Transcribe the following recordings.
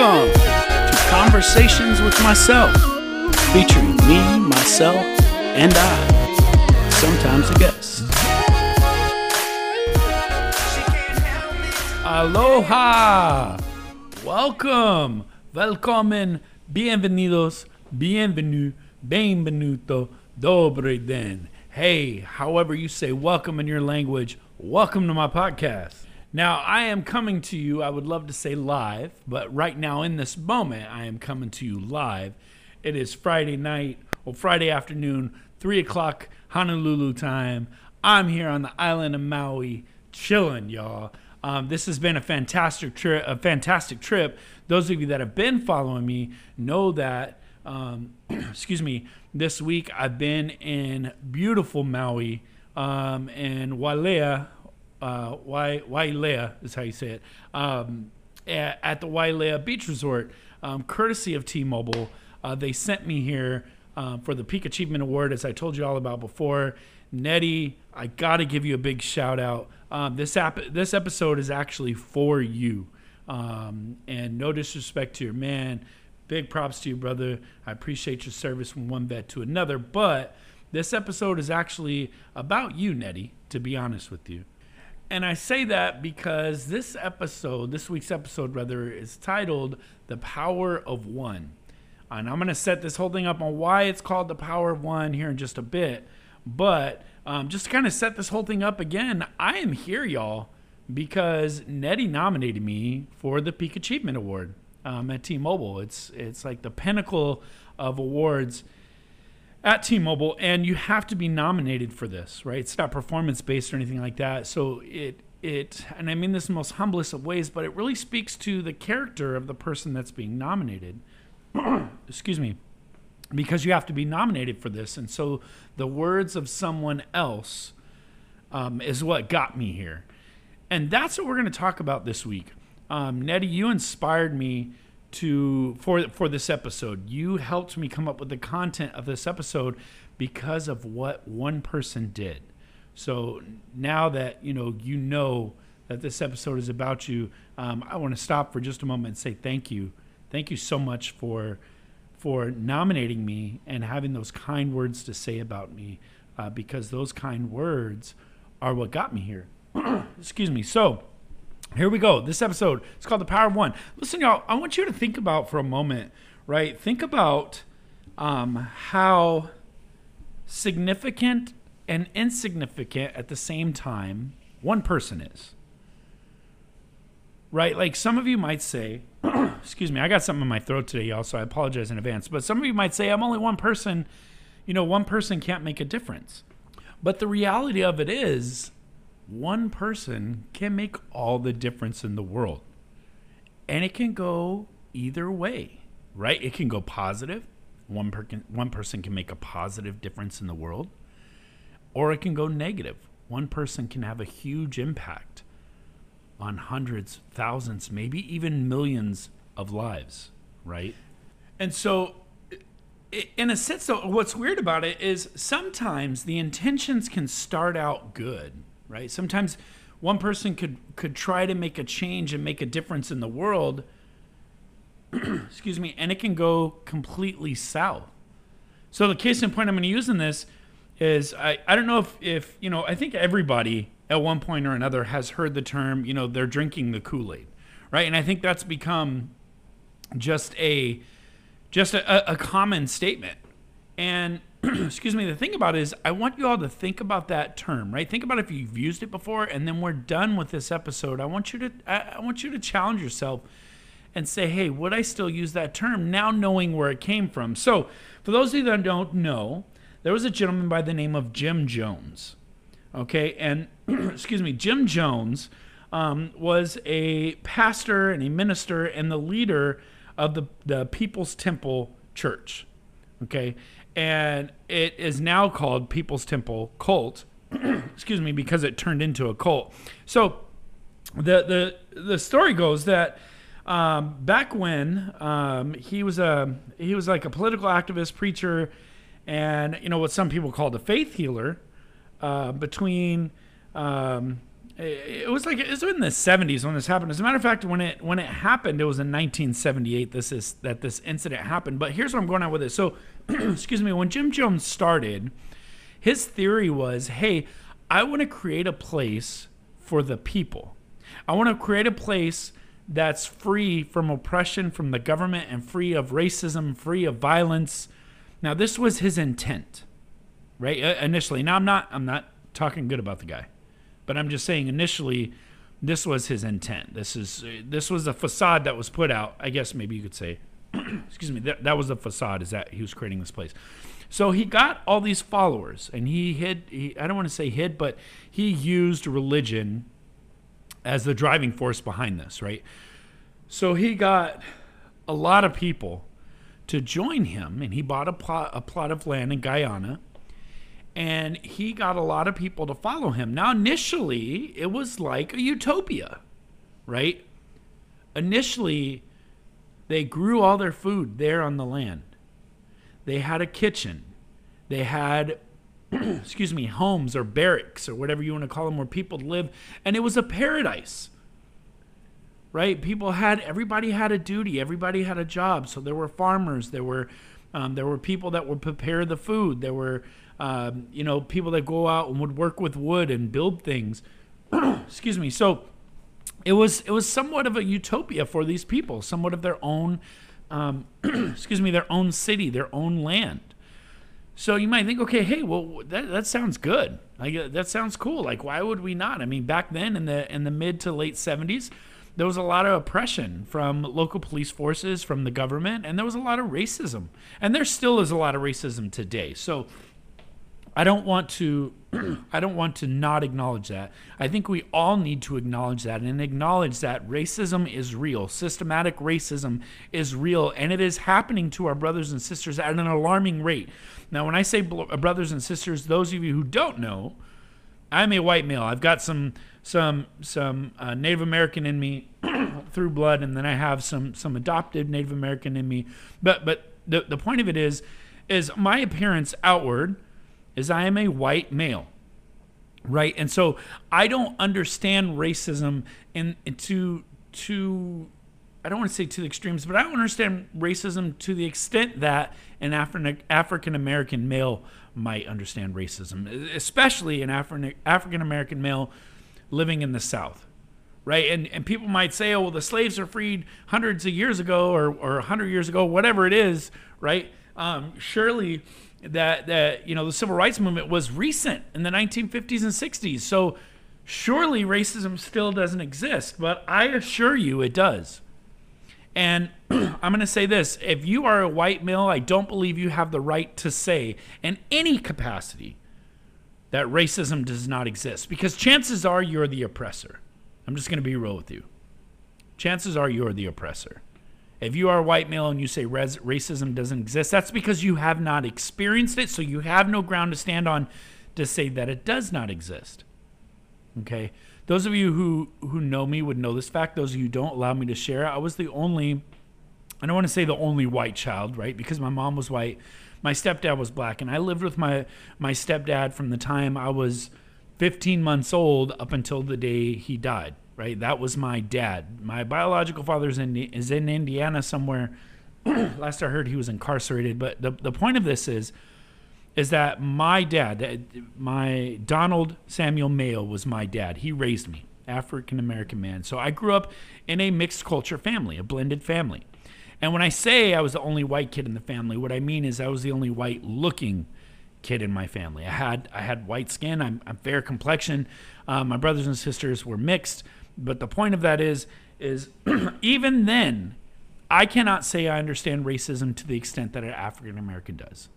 Welcome to Conversations with Myself, featuring me, myself, and I, sometimes a guest. Aloha! Welcome! Welcome! In! Bienvenidos! Bienvenue! Bienvenuto! Dobre den! Hey, however you say welcome in your language, welcome to my podcast. Now, I am coming to you, I would love to say live, but right now in this moment, I am coming to you live. It is Friday night, or Friday afternoon, 3 o'clock Honolulu time. I'm here on the island of Maui, chilling, y'all. Um, this has been a fantastic trip. A fantastic trip. Those of you that have been following me know that. Um, excuse me. This week I've been in beautiful Maui um, and Wailea. Uh, Wailea is how you say it. Um, at, at, the Wailea Beach Resort, um, courtesy of T-Mobile. Uh, they sent me here uh, for the Peak Achievement Award, as I told you all about before. Nettie, I got to give you a big shout out. Um, this app, this episode is actually for you. Um, and no disrespect to your man, big props to you, brother. I appreciate your service from one vet to another. But this episode is actually about you, Nettie. To be honest with you, and I say that because this episode, this week's episode, rather, is titled "The Power of One." And I'm going to set this whole thing up on why it's called the Power of One here in just a bit. But um, just to kind of set this whole thing up again, I am here, y'all, because Nettie nominated me for the Peak Achievement Award um, at T-Mobile. It's it's like the pinnacle of awards at T-Mobile, and you have to be nominated for this, right? It's not performance based or anything like that. So it it, and I mean this in the most humblest of ways, but it really speaks to the character of the person that's being nominated. Excuse me because you have to be nominated for this. And so the words of someone else um, is what got me here. And that's what we're going to talk about this week. Um, Nettie, you inspired me to for for this episode. You helped me come up with the content of this episode because of what one person did. So now that you know you know that this episode is about you, um, I want to stop for just a moment and say thank you, thank you so much for for nominating me and having those kind words to say about me uh, because those kind words are what got me here. Excuse me. So, here we go. This episode it's called The Power of One. Listen, y'all, I want you to think about for a moment, right? Think about um, how significant and insignificant at the same time one person is. Right? Like some of you might say, excuse me, I got something in my throat today, y'all, so I apologize in advance. But some of you might say, I'm only one person. You know, one person can't make a difference. But the reality of it is, one person can make all the difference in the world. And it can go either way, right? It can go positive. One, per- one person can make a positive difference in the world, or it can go negative. One person can have a huge impact on hundreds, thousands, maybe even millions of lives, right? And so, in a sense, though, what's weird about it is sometimes the intentions can start out good, right? Sometimes one person could could try to make a change and make a difference in the world. excuse me, and it can go completely south. So the case in point I'm going to use in this is I, I don't know if, if you know I think everybody at one point or another has heard the term you know they're drinking the Kool-Aid, right? And I think that's become just a just a, a common statement. And excuse me, the thing about it is I want you all to think about that term, right? Think about if you've used it before, and then we're done with this episode. I want you to I, want you to challenge yourself and say, hey, would I still use that term now knowing where it came from? So, for those of you that don't know, there was a gentleman by the name of Jim Jones. Okay, and excuse me, Jim Jones um, was a pastor and a minister and the leader of the, the People's Temple Church. Okay. And it is now called People's Temple Cult. excuse me, because it turned into a cult. So the the the story goes that um, back when um, he was a he was like a political activist preacher and you know what some people call the faith healer uh, between um, it was like it was in the 70s when this happened. As a matter of fact, when it when it happened, it was in 1978. This is that this incident happened. But here's what I'm going on with it. So, excuse me. When Jim Jones started, his theory was, hey, I want to create a place for the people. I want to create a place that's free from oppression from the government and free of racism, free of violence. Now, this was his intent, right? Initially. Now, I'm not. I'm not talking good about the guy. But I'm just saying initially this was his intent. This is this was a facade that was put out. I guess maybe you could say excuse me, that, that was the facade is that he was creating this place. So he got all these followers and he hid he, I don't want to say hid, but he used religion as the driving force behind this, right? So he got a lot of people to join him and he bought a plot, a plot of land in Guyana and he got a lot of people to follow him. Now, initially, it was like a utopia, right? Initially, they grew all their food there on the land. They had a kitchen. They had, excuse me, homes or barracks or whatever you want to call them where people live. And it was a paradise, right? People had, everybody had a duty, everybody had a job. So there were farmers, there were, um, there were people that would prepare the food, there were, um, you know, people that go out and would work with wood and build things. Excuse me. So it was it was somewhat of a utopia for these people, somewhat of their own, um, excuse me, their own city, their own land. So you might think, okay, hey, well, that, that sounds good. Like uh, that sounds cool. Like, why would we not? I mean, back then in the in the mid to late seventies, there was a lot of oppression from local police forces, from the government, and there was a lot of racism. And there still is a lot of racism today. So I don't want to I don't want to not acknowledge that. I think we all need to acknowledge that and acknowledge that racism is real. Systematic racism is real and it is happening to our brothers and sisters at an alarming rate. Now, when I say uh, brothers and sisters, those of you who don't know, I'm a white male. I've got some some some uh, Native American in me through blood, and then I have some some adopted Native American in me. But but the the point of it is is my appearance outward is I am a white male. Right? And so I don't understand racism in, in to to I don't want to say to the extremes, but I don't understand racism to the extent that an Afri- African American male might understand racism, especially an Afri- African American male living in the South, right? And and people might say, oh, well, the slaves are freed hundreds of years ago or or hundred years ago, whatever it is, right? Um, surely that that you know the civil rights movement was recent in the 1950s and 60s. So surely racism still doesn't exist, but I assure you it does. And I'm going to say this if you are a white male, I don't believe you have the right to say in any capacity that racism does not exist because chances are you're the oppressor. I'm just going to be real with you. Chances are you're the oppressor. If you are a white male and you say res- racism doesn't exist, that's because you have not experienced it, so you have no ground to stand on to say that it does not exist. Okay? Those of you who who know me would know this fact. Those of you who don't allow me to share. I was the only I don't want to say the only white child, right? Because my mom was white, my stepdad was black, and I lived with my my stepdad from the time I was 15 months old up until the day he died right? That was my dad. My biological father is in, is in Indiana somewhere. Last I heard, he was incarcerated. But the, the point of this is, is that my dad, my Donald Samuel Mayo was my dad. He raised me, African American man. So I grew up in a mixed culture family, a blended family. And when I say I was the only white kid in the family, what I mean is I was the only white looking kid in my family. I had I had white skin. I'm, I'm fair complexion. Uh, my brothers and sisters were mixed. But the point of that is, is even then, I cannot say I understand racism to the extent that an African American does,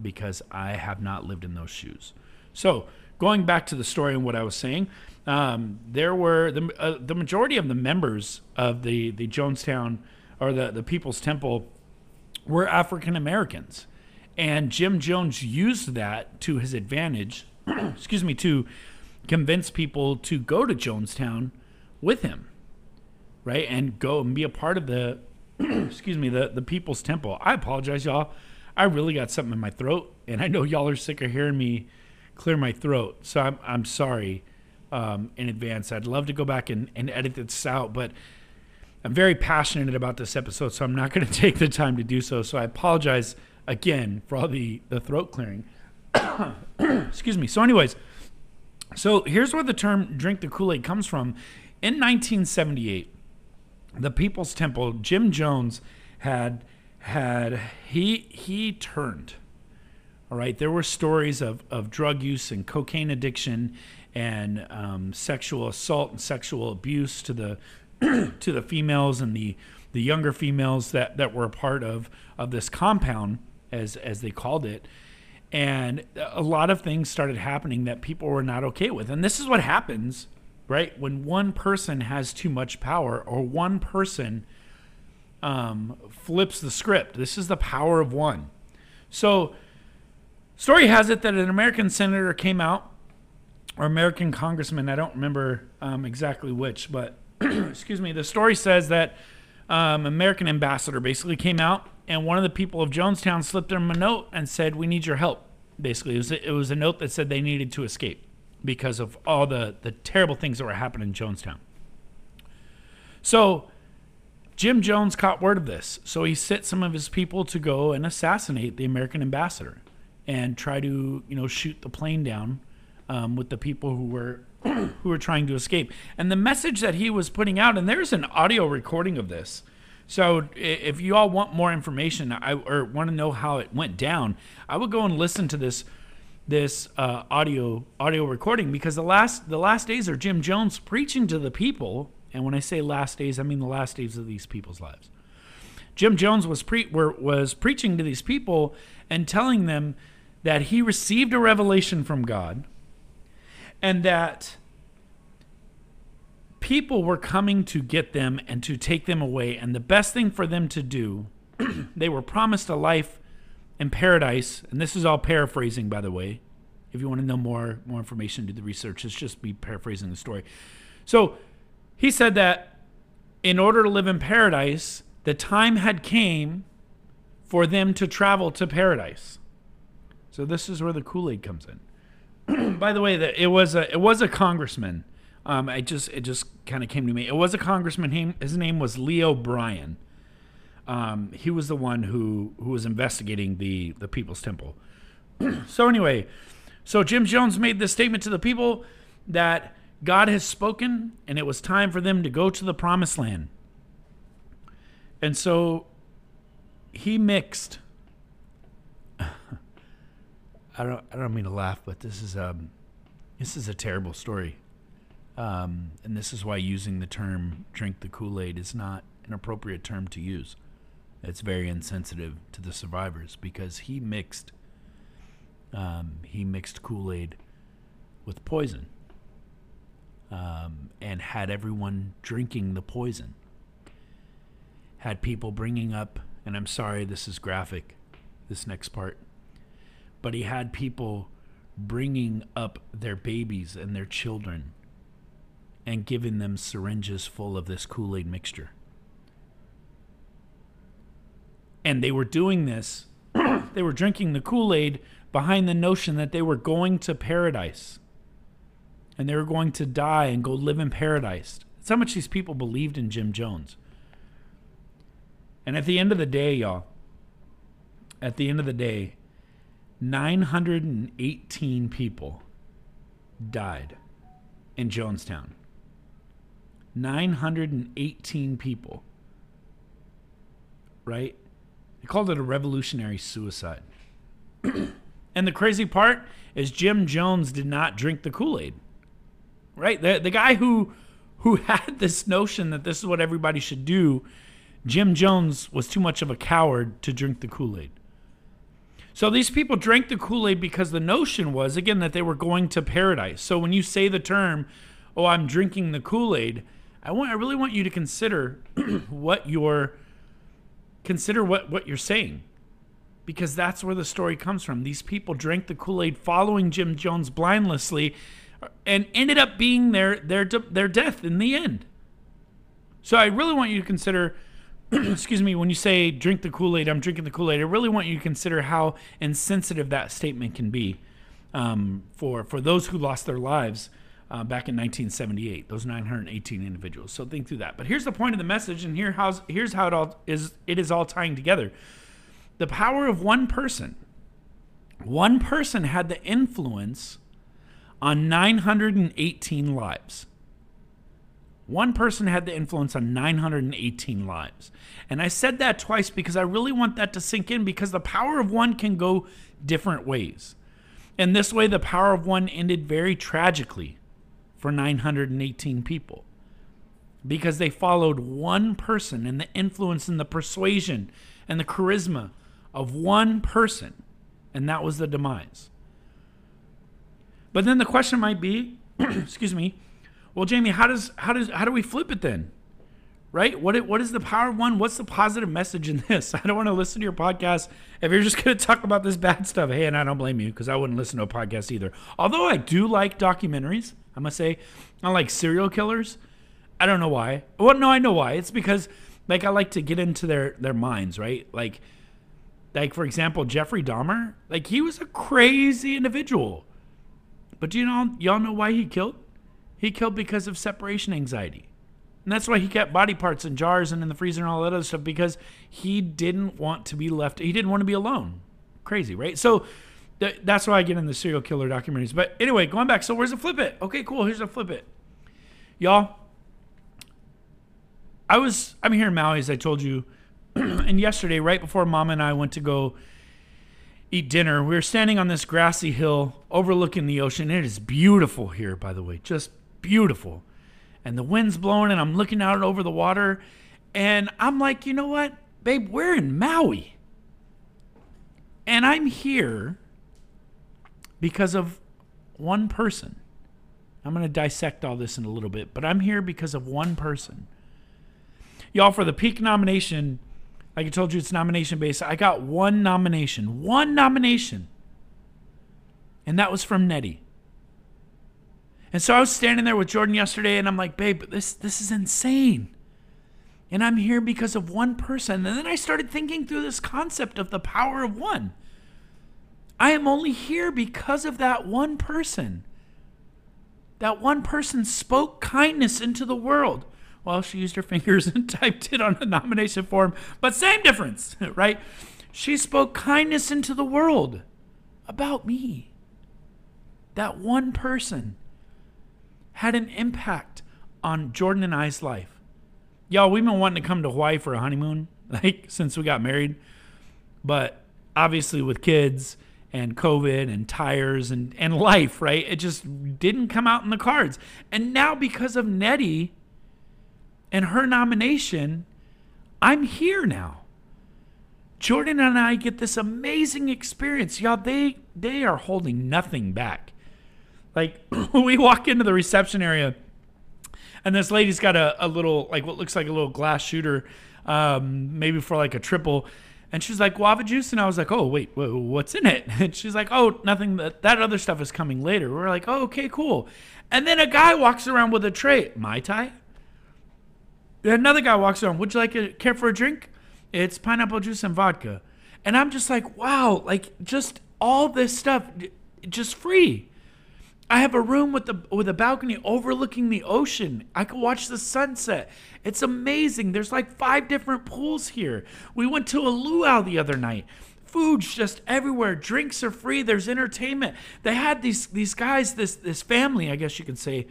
because I have not lived in those shoes. So going back to the story and what I was saying, um, there were the uh, the majority of the members of the the Jonestown or the the People's Temple were African Americans, and Jim Jones used that to his advantage. excuse me to convince people to go to Jonestown with him, right? And go and be a part of the, excuse me, the, the People's Temple. I apologize, y'all. I really got something in my throat, and I know y'all are sick of hearing me clear my throat. So I'm, I'm sorry. um, in advance. I'd love to go back and, and edit this out, but I'm very passionate about this episode, so I'm not going to take the time to do so. So I apologize again for all the, the throat clearing. Excuse me. So, anyways, so here's where the term drink the Kool Aid comes from. In 1978, the People's Temple, Jim Jones had had he he turned. All right, there were stories of, of drug use and cocaine addiction and um, sexual assault and sexual abuse to the to the females and the the younger females that, that were a part of of this compound as as they called it and a lot of things started happening that people were not okay with and this is what happens right? When one person has too much power or one person um, flips the script. This is the power of one. So story has it that an american senator came out or american congressman i don't remember um, exactly which but excuse me the story says that um, american ambassador basically came out and one of the people of Jonestown slipped them a note and said, "We need your help." Basically, it was it was a note that said they needed to escape because of all the the terrible things that were happening in Jonestown. So Jim Jones caught word of this, so he sent some of his people to go and assassinate the American ambassador and try to you know shoot the plane down um, with the people who were who were trying to escape. And the message that he was putting out, and there's an audio recording of this. So if you all want more information I, or want to know how it went down, I would go and listen to this this uh, audio audio recording because the last the last days are Jim Jones preaching to the people, and when I say last days, I mean the last days of these people's lives. Jim Jones was pre- were, was preaching to these people and telling them that he received a revelation from God, and that people were coming to get them and to take them away. And the best thing for them to do, they were promised a life in paradise. And this is all paraphrasing, by the way. If you want to know more more information, do the research. It's just me paraphrasing the story. So he said that in order to live in paradise, the time had came for them to travel to paradise. So this is where the Kool Aid comes in. by the way, that it was a it was a congressman um, I just it just kind of came to me. It was a congressman. his name was Leo Bryan. Um, he was the one who who was investigating the the People's Temple. so anyway, so Jim Jones made this statement to the people that God has spoken, and it was time for them to go to the Promised Land. And so he mixed. I don't I don't mean to laugh, but this is um this is a terrible story. Um, and this is why using the term drink the Kool Aid is not an appropriate term to use. It's very insensitive to the survivors because he mixed um, he mixed Kool Aid with poison um, and had everyone drinking the poison. Had people bringing up, and I'm sorry, this is graphic, this next part, but he had people bringing up their babies and their children and giving them syringes full of this Kool Aid mixture. And they were doing this, they were drinking the Kool Aid behind the notion that they were going to paradise and they were going to die and go live in paradise. That's how much these people believed in Jim Jones. And at the end of the day, y'all, at the end of the day, 918 people died in Jonestown. 918 people. Right? They called it a revolutionary suicide. and the crazy part is Jim Jones did not drink the Kool-Aid. Right? The the guy who who had this notion that this is what everybody should do, Jim Jones was too much of a coward to drink the Kool-Aid. So these people drank the Kool-Aid because the notion was again that they were going to paradise. So when you say the term, "Oh, I'm drinking the Kool-Aid," I want I really want you to consider what you're consider what what you're saying. Because that's where the story comes from. These people drank the Kool-Aid following Jim Jones blindlessly and ended up being their their their death in the end. So I really want you to consider excuse me, when you say drink the Kool-Aid, I'm drinking the Kool-Aid. I really want you to consider how insensitive that statement can be um, for for those who lost their lives uh, back in 1978. Those 918 individuals. So think through that. But here's the point of the message, and here how's, here's how it all is. It is all tying together. The power of one person. One person had the influence on 918 lives. One person had the influence on 918 lives. And I said that twice because I really want that to sink in because the power of one can go different ways. And this way, the power of one ended very tragically for 918 people because they followed one person and the influence and the persuasion and the charisma of one person. And that was the demise. But then the question might be, excuse me, well, Jamie, how does how does how do we flip it then? Right? What what is the power of one? What's the positive message in this? I don't want to listen to your podcast if you're just going to talk about this bad stuff. Hey, and I don't blame you because I wouldn't listen to a podcast either. Although I do like documentaries, I must say, I like serial killers. I don't know why. Well, no, I know why. It's because like I like to get into their their minds, right? Like like for example, Jeffrey Dahmer, like he was a crazy individual. But do you know y'all know why he killed? He killed because of separation anxiety. And that's why he kept body parts in jars and in the freezer and all that other stuff because he didn't want to be left he didn't want to be alone. Crazy, right? So th- that's why I get in the serial killer documentaries. But anyway, going back, so where's the flip it? Okay, cool. Here's the flip it. Y'all, I was I'm here in Maui as I told you and yesterday, right before Mama and I went to go eat dinner, we were standing on this grassy hill overlooking the ocean. It is beautiful here, by the way, just beautiful. And the wind's blowing, and I'm looking out over the water, and I'm like, you know what, babe, we're in Maui. And I'm here because of one person. I'm going to dissect all this in a little bit, but I'm here because of one person. Y'all, for the peak nomination like I told you, it's nomination based. I got one nomination, one nomination, and that was from Nettie. And so I was standing there with Jourdan yesterday, and I'm like, babe, this this is insane. And I'm here because of one person. And then I started thinking through this concept of the power of one. I am only here because of that one person. That one person spoke kindness into the world. Well, she used her fingers and typed it on a nomination form, but same difference, right? She spoke kindness into the world about me. That one person had an impact on Jourdan and I's life. Y'all, we've been wanting to come to Hawaii for a honeymoon, like since we got married. But obviously, with kids and COVID and tires and, and life, right? It just didn't come out in the cards. And now, because of Nettie, and her nomination, I'm here now. Jourdan and I get this amazing experience. Y'all, they they are holding nothing back. Like we walk into the reception area, and this lady's got a, a little like what looks like a little glass shooter, um, maybe for like a triple. And she's like guava juice, and I was like, "Oh wait, what's in it?" And she's like, "Oh, nothing. That that other stuff is coming later." We're like, "Oh, okay, cool." And then a guy walks around with a tray, mai tai, Another guy walks around. Would you like to care for a drink? It's pineapple juice and vodka. And I'm just like, wow, like just all this stuff, just free. I have a room with the with a balcony overlooking the ocean. I can watch the sunset. It's amazing. There's like five different pools here. We went to a luau the other night. Food's just everywhere. Drinks are free. There's entertainment. They had these these guys, this this family, I guess you could say,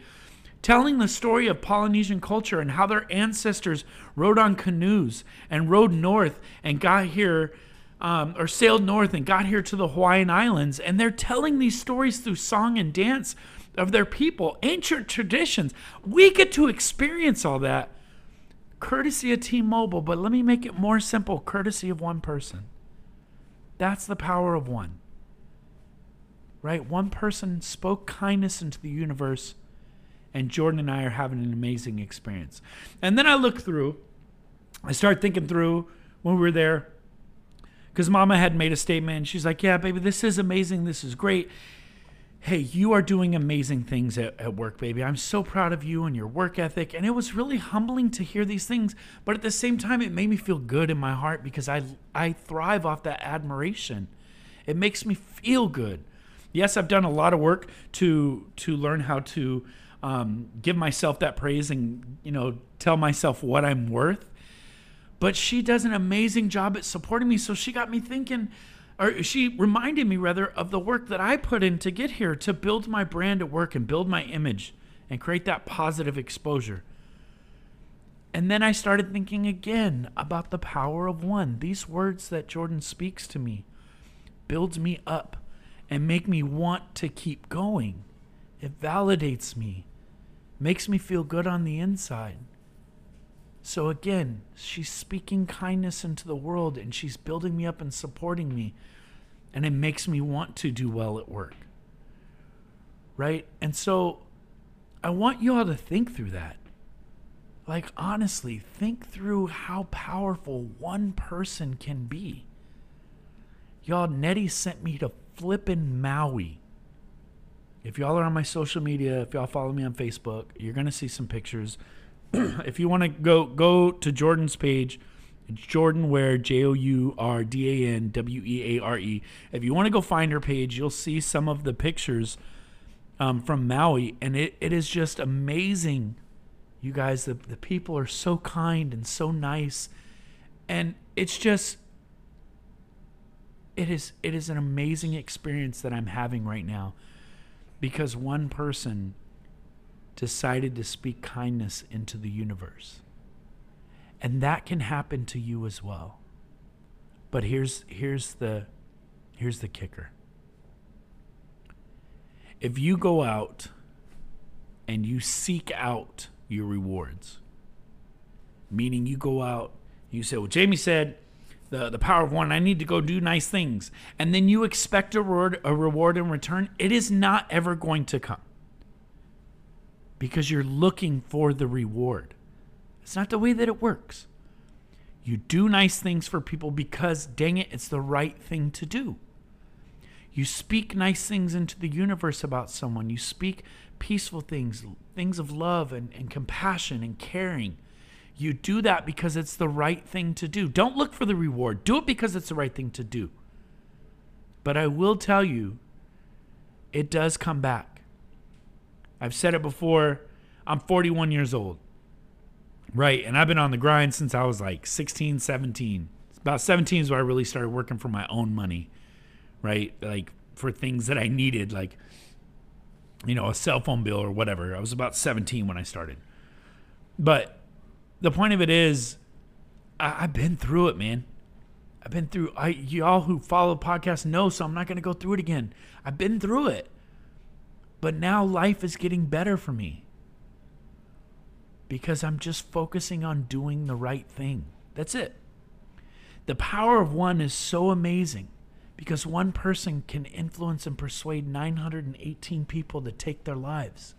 telling the story of Polynesian culture and how their ancestors rode on canoes and rode north and got here, um, or sailed north and got here to the Hawaiian Islands. And they're telling these stories through song and dance of their people, ancient traditions. We get to experience all that courtesy of T Mobile, but let me make it more simple courtesy of one person. That's the power of one. Right? One person spoke kindness into the universe and Jourdan and I are having an amazing experience. And then I look through, I start thinking through when we were there, because Mama had made a statement. she's like, "Yeah, baby, this is amazing. This is great. Hey, you are doing amazing things at, at work, baby. I'm so proud of you and your work ethic." And it was really humbling to hear these things, but at the same time, it made me feel good in my heart because I I thrive off that admiration. It makes me feel good. Yes, I've done a lot of work to to learn how to um, give myself that praise and you know tell myself what I'm worth. But she does an amazing job at supporting me. So she got me thinking, or she reminded me rather of the work that I put in to get here to build my brand at work and build my image and create that positive exposure. And then I started thinking again about the power of one. These words that Jourdan speaks to me builds me up and make me want to keep going. It validates me, makes me feel good on the inside. So again, she's speaking kindness into the world and she's building me up and supporting me. And it makes me want to do well at work. Right? And so I want you all to think through that. Like, honestly, think through how powerful one person can be. Y'all, Nettie sent me to flippin' Maui. If y'all are on my social media, if y'all follow me on Facebook, you're gonna see some pictures. if you want to go go to Jourdan's page, it's Jourdan Weare J O U R D A N W E A R E. If you want to go find her page, you'll see some of the pictures um, from Maui, and it, it is just amazing you guys, the, the people are so kind and so nice. And it's just it is it is an amazing experience that I'm having right now because one person decided to speak kindness into the universe. And that can happen to you as well. But here's here's the here's the kicker. If you go out and you seek out your rewards. Meaning you go out, you say, Well, Jamie said, the, the power of one, I need to go do nice things. And then you expect a reward, a reward in return. It is not ever going to come because you're looking for the reward. It's not the way that it works. You do nice things for people because, dang it, it's the right thing to do. You speak nice things into the universe about someone. You speak peaceful things, things of love and, and compassion and caring. You do that because it's the right thing to do. Don't look for the reward. Do it because it's the right thing to do. But I will tell you, it does come back. I've said it before. I'm 41 years old. Right. And I've been on the grind since I was like 16, 17. About 17 is where I really started working for my own money. Right. Like for things that I needed, like you know, a cell phone bill or whatever. I was about 17 when I started. But the point of it is, I, I've been through it, man. I've been through. I y'all who follow the podcast know, so I'm not to go through it again. I've been through it, but now life is getting better for me because I'm just focusing on doing the right thing. That's it. The power of one is so amazing because one person can influence and persuade 918 people to take their lives.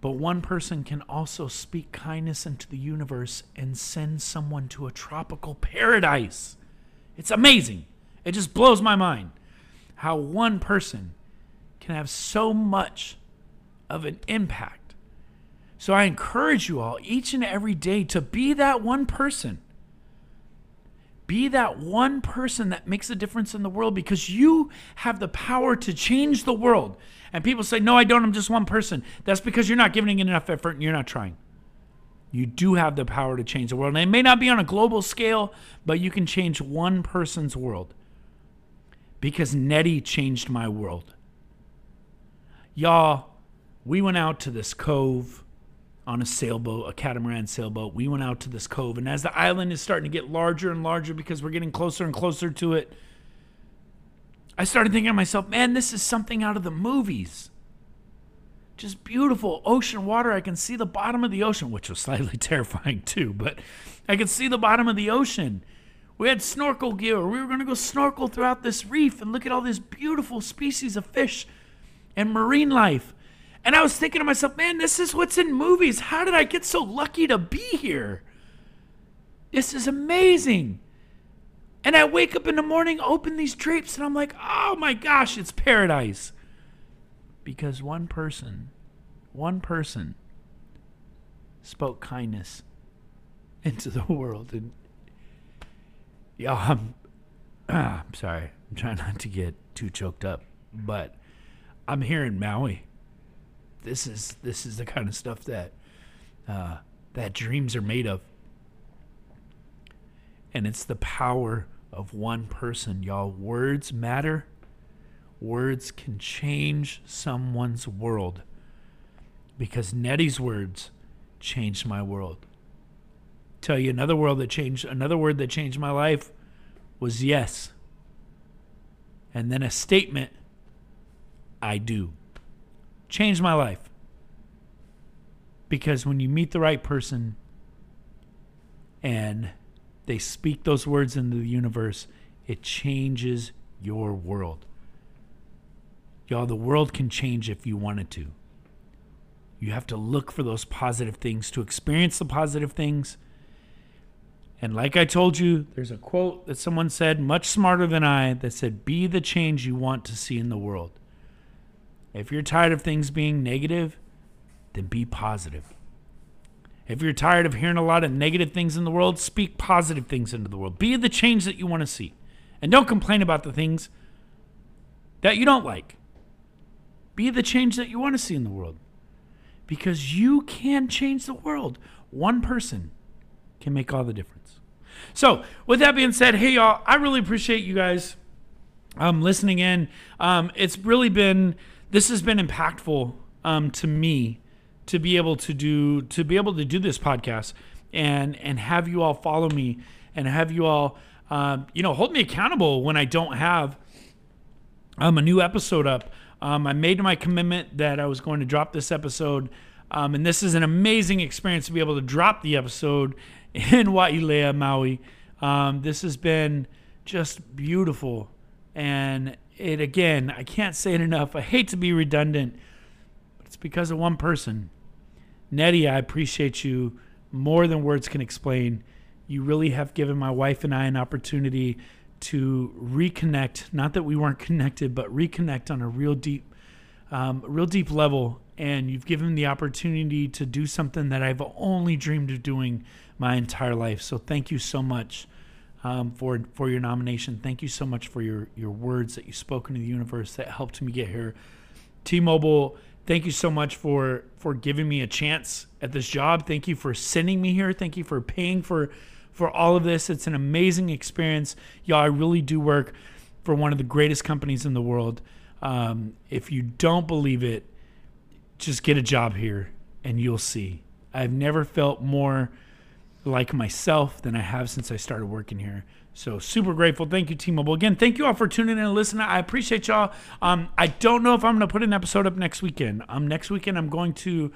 But one person can also speak kindness into the universe and send someone to a tropical paradise. It's amazing. It just blows my mind how one person can have so much of an impact. So I encourage you all each and every day to be that one person be that one person that makes a difference in the world because you have the power to change the world. And people say, No, I don't. I'm just one person. That's because you're not giving enough effort and you're not trying. You do have the power to change the world. And it may not be on a global scale, but you can change one person's world. Because Nettie changed my world. Y'all, we went out to this cove on a sailboat, a catamaran sailboat. We went out to this cove, and as the island is starting to get larger and larger because we're getting closer and closer to it, I started thinking to myself, man, this is something out of the movies. Just beautiful ocean water. I can see the bottom of the ocean, which was slightly terrifying too, but I could see the bottom of the ocean. We had snorkel gear. We were going to go snorkel throughout this reef and look at all these beautiful species of fish and marine life. And I was thinking to myself, man, this is what's in movies. How did I get so lucky to be here? This is amazing. And I wake up in the morning, open these drapes, and I'm like, oh my gosh, it's paradise. Because one person, one person spoke kindness into the world. And yeah, I'm, I'm sorry. I'm trying not to get too choked up, but I'm here in Maui this is this is the kind of stuff that uh, that dreams are made of. And it's the power of one person, y'all. Words matter. Words can change someone's world because Nettie's words changed my world. Tell you another world that changed another word that changed my life was yes. And then a statement I do. Changed my life. Because when you meet the right person and they speak those words into the universe, it changes your world. Y'all, the world can change if you wanted to. You have to look for those positive things to experience the positive things. And like I told you, there's a quote that someone said, much smarter than I, that said, Be the change you want to see in the world. If you're tired of things being negative, then be positive. If you're tired of hearing a lot of negative things in the world, speak positive things into the world. Be the change that you want to see. And don't complain about the things that you don't like. Be the change that you want to see in the world. Because you can change the world. One person can make all the difference. So, with that being said, hey, y'all, I really appreciate you guys um, listening in. Um, it's really been, this has been impactful um, to me to be able to do to be able to do this podcast and and have you all follow me and have you all um, you know hold me accountable when I don't have um, a new episode up. Um, I made my commitment that I was going to drop this episode, um, and this is an amazing experience to be able to drop the episode in Wailea, Maui. Um, this has been just beautiful, and it again I can't say it enough. I hate to be redundant but it's because of one person. Nettie, I appreciate you more than words can explain. You really have given my wife and I an opportunity to reconnect. Not that we weren't connected, but reconnect on a real deep, um, real deep level. And you've given the opportunity to do something that I've only dreamed of doing my entire life. So thank you so much um, for for your nomination. Thank you so much for your your words that you spoke into the universe that helped me get here. T-Mobile thank you so much for for giving me a chance at this job. Thank you for sending me here. Thank you for paying for for all of this. It's an amazing experience, y'all. I really do work for one of the greatest companies in the world. Um, if you don't believe it, just get a job here and you'll see. I've never felt more like myself than I have since I started working here. So super grateful. Thank you, T-Mobile. Again, thank you all for tuning in and listening. I appreciate y'all. Um, I don't know if I'm going to put an episode up next weekend. Um, next weekend I'm going to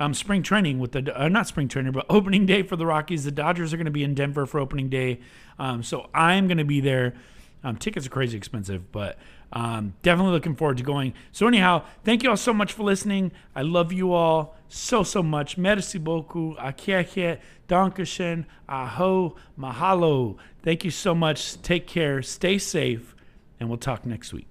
um, spring training with the uh, not spring training, but opening day for the Rockies. The Dodgers are going to be in Denver for opening day. Um, so I'm going to be there. Um, tickets are crazy expensive, but um, definitely looking forward to going. So anyhow, thank you all so much for listening. I love you all so so much. Merci beaucoup. Akiake, Dankeschön, Aho, Mahalo. Thank you so much. Take care. Stay safe, and we'll talk next week.